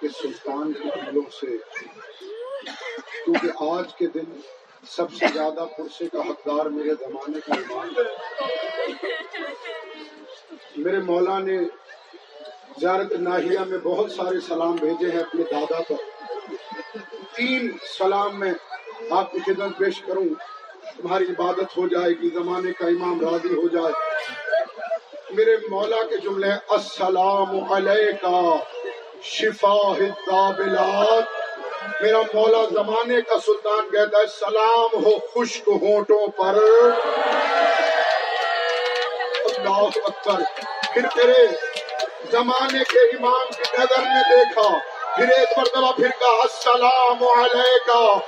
کے سلطان کے دلوں سے۔ کیونکہ آج کے دن سب سے زیادہ پرسے کا حقدار میرے زمانے کا ایمان ہے۔ میرے مولا نے زیارت ناہیہ میں بہت سارے سلام بھیجے ہیں اپنے دادا پر۔ تین سلام میں آپ کی خدمت پیش کروں۔ تمہاری عبادت ہو جائے گی، زمانے کا امام راضی ہو جائے۔ میرے مولا کے جملے، السلام علیکہ شفا بلاد میرا مولا زمانے کا سلطان کہتا ہے، سلام ہو خشک ہونٹوں پر۔ اللہ اکبر۔ پھر تیرے زمانے کے امام کی نظر میں دیکھا، پھر ایک مرتبہ پھر کہا، السلام علیکم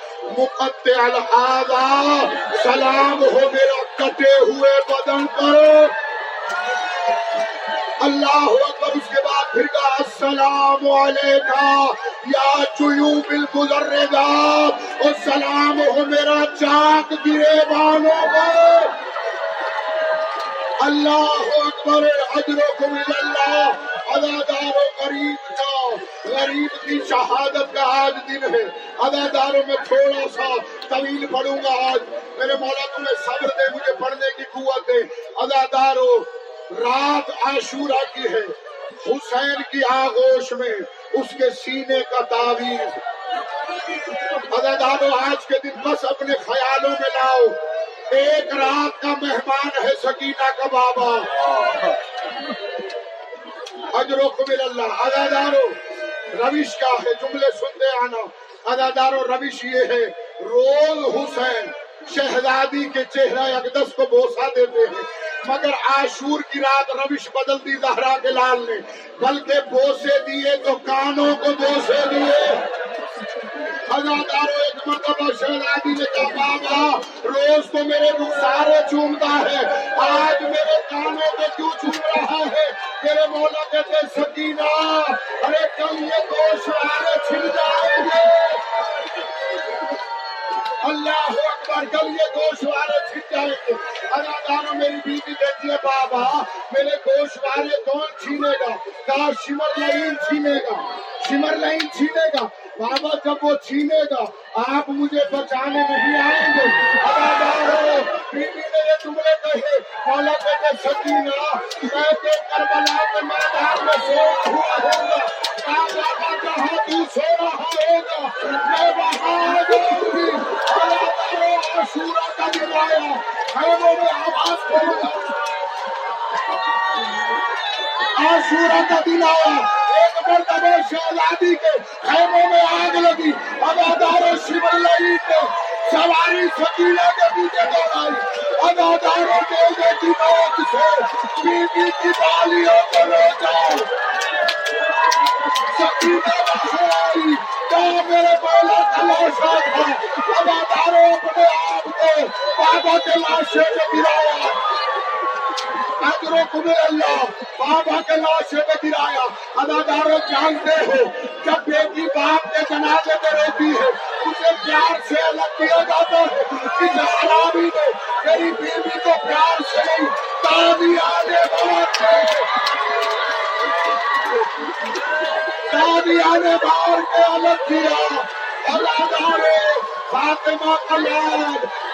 مقت الحاظہ سلام ہو میرا کٹے ہوئے بدن پر۔ اللہ اکبر، اس کے بعد پھر کہا، السلام علیکم یا چیو بالگزر اور سلام ہو میرا چاک گرے بانوں پر اللہ اکبر اجر اللہ ادادار و غریب کا غریب کی شہادت کا آج دن ہے۔ اداداروں میں تھوڑا سا طویل پڑھوں گا آج۔ میرے مولا، تمہیں صبر دے، مجھے پڑھنے کی قوت دے۔ اداداروں رات عاشورہ کی ہے۔ حسین کی آغوش میں اس کے سینے کا تعویذ۔ ادادارو آج کے دن بس اپنے خیالوں میں لاؤ۔ ایک رات کا مہمان ہے سکینہ کا بابا۔ اجر و قبل اللہ۔ ادادارو، روش کا ہے؟ جملے سنتے آنا۔ ادادارو، روش یہ ہے۔ روز حسین شہزادی کے چہرہ اقدس کو بوسا دیتے ہیں۔ مگر آشور کی رات روش بدل دی زہرا کے لال نے۔ بلکہ بوسے دیے تو کانوں کو بوسے دیے۔ ہزار ایک مرتبہ شہزادی نے کہا، بابا، روز تو میرے رخسارے چومتا ہے۔ آج میرے کانوں کو کیوں چوم رہا ہے؟ میرے مولا کہتے سکینہ، ارے کل یہ گوشت چھل جائیں گے۔ اللہ اکبر، کل یہ گوشوارے چھٹ جائیں میری بیوی کہتی ہے بابا میرے گوشوارے کون چھینے گا۔ کہا شمر لائن چھینے گا شمر لائن چھینے گا بابا جب وہ چھینے گا آپ مجھے بچانے نہیں آئیں گے اداداروں بیوی نے یہ جملے کہے مولا کہتے سکینہ میں کہ کربلا کے میدان میں سو ہوا ہوگا بابا کہاں تو سو خیموں میں آواز کھولو آشورا کا دن آیا ایک مرتبہ شہزادی کے خیموں میں آگ لگی ادادار شیور لئی کے سواری سکیلے کے پیچھے دوڑائی اداداروں کے کی موت سے بیوی کی بالیوں کو لے جاؤ سکیلے باہر آئی کہا میرے مولا تلاشا تھا اداداروں اپنے بابا کے لاشے میں گرایا۔ اجرو کمر اللہ، بابا کے لاشے میں گرایا۔ اداداروں جانتے ہو، جب بیٹی باپ کے جنازے میں روتی ہے، اسے پیار سے الگ کیا جاتا ہے۔ اس حرامی نے میری بیوی کو پیار سے نہیں تازی آنے بات تازی آنے بار کے الگ کیا۔ اداداروں فاطمہ کا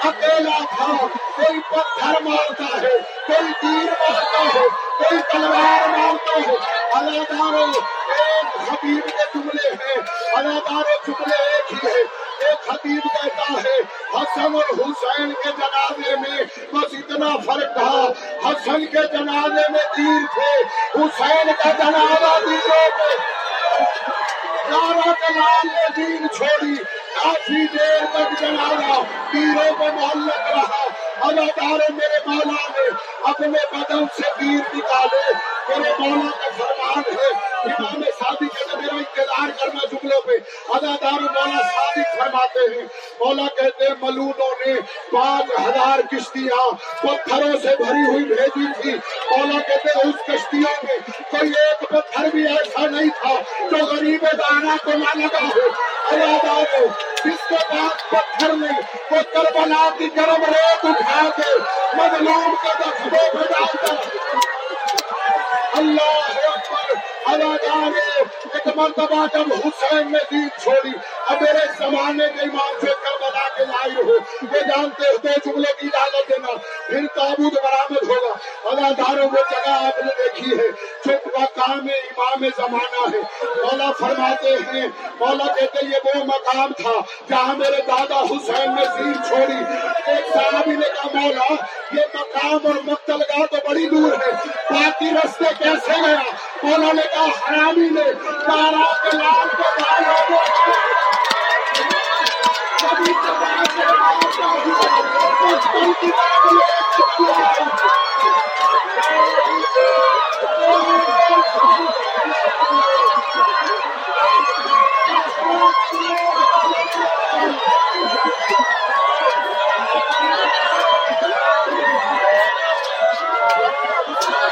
اکیلا تھا۔ کوئی پتھر مارتا ہے، کوئی تیر مارتا ہے، کوئی تلوار مارتا ہے۔ اداداروں ایک حبیب کے جملے ہیں۔ اداداروں جملے ایک ہی ہے ایک حبیب کہتا ہے، حسن اور حسین کے جنازے میں بس اتنا فرق تھا۔ حسن کے جنازے میں تیر تھے، حسین کا جنازہ دینے لال نے دین چھوڑی۔ کافی دیر تک جنازہ تیروں کو معلق رہا۔ ادادار میرے مولا نے اپنے بدن سے تیر نکالے۔ میرے مولا کا فرمان ہے، امام شادی کے میرا انتظار کرنا جملوں پہ ادادار مولا ثابت فرماتے ہیں۔ مولا کہتے ہیں، ملونوں نے پانچ ہزار کشتیاں پتھروں سے بھری ہوئی بھیجی تھی۔ مولا کہتے ہیں، اس کشتیوں میں کوئی ایک پتھر بھی ایسا نہیں تھا جو غریب دانا کو نہ لگا ہو۔ جس کے بعد پتھر نے وہ کربلا کی گرم ریت اٹھا کے مظلوم کے پہ اللہ اکبر ایک مرتبہ جب حسین نے دین چھوڑی اب میرے زمانے کے امام سے کربلا کے لائی ہو یہ جانتے ہو دو جملے کی اجازت دینا پھر تابوت برآمد ہوگا اداداروں وہ جگہ آپ نے دیکھی ہے جو مقام امام زمانہ ہے۔ مولا فرماتے ہیں، مولا کہتے یہ وہ مقام تھا جہاں میرے دادا حسین نے دین چھوڑی۔ ایک صحابی نے کہا، مولا، یہ مقام اور مقتل گاہ تو بڑی دور ہے، باقی رستے کیسے گیا؟ مولا نے کہا، حرامی نے تارا کے لال کو کبھی کبھی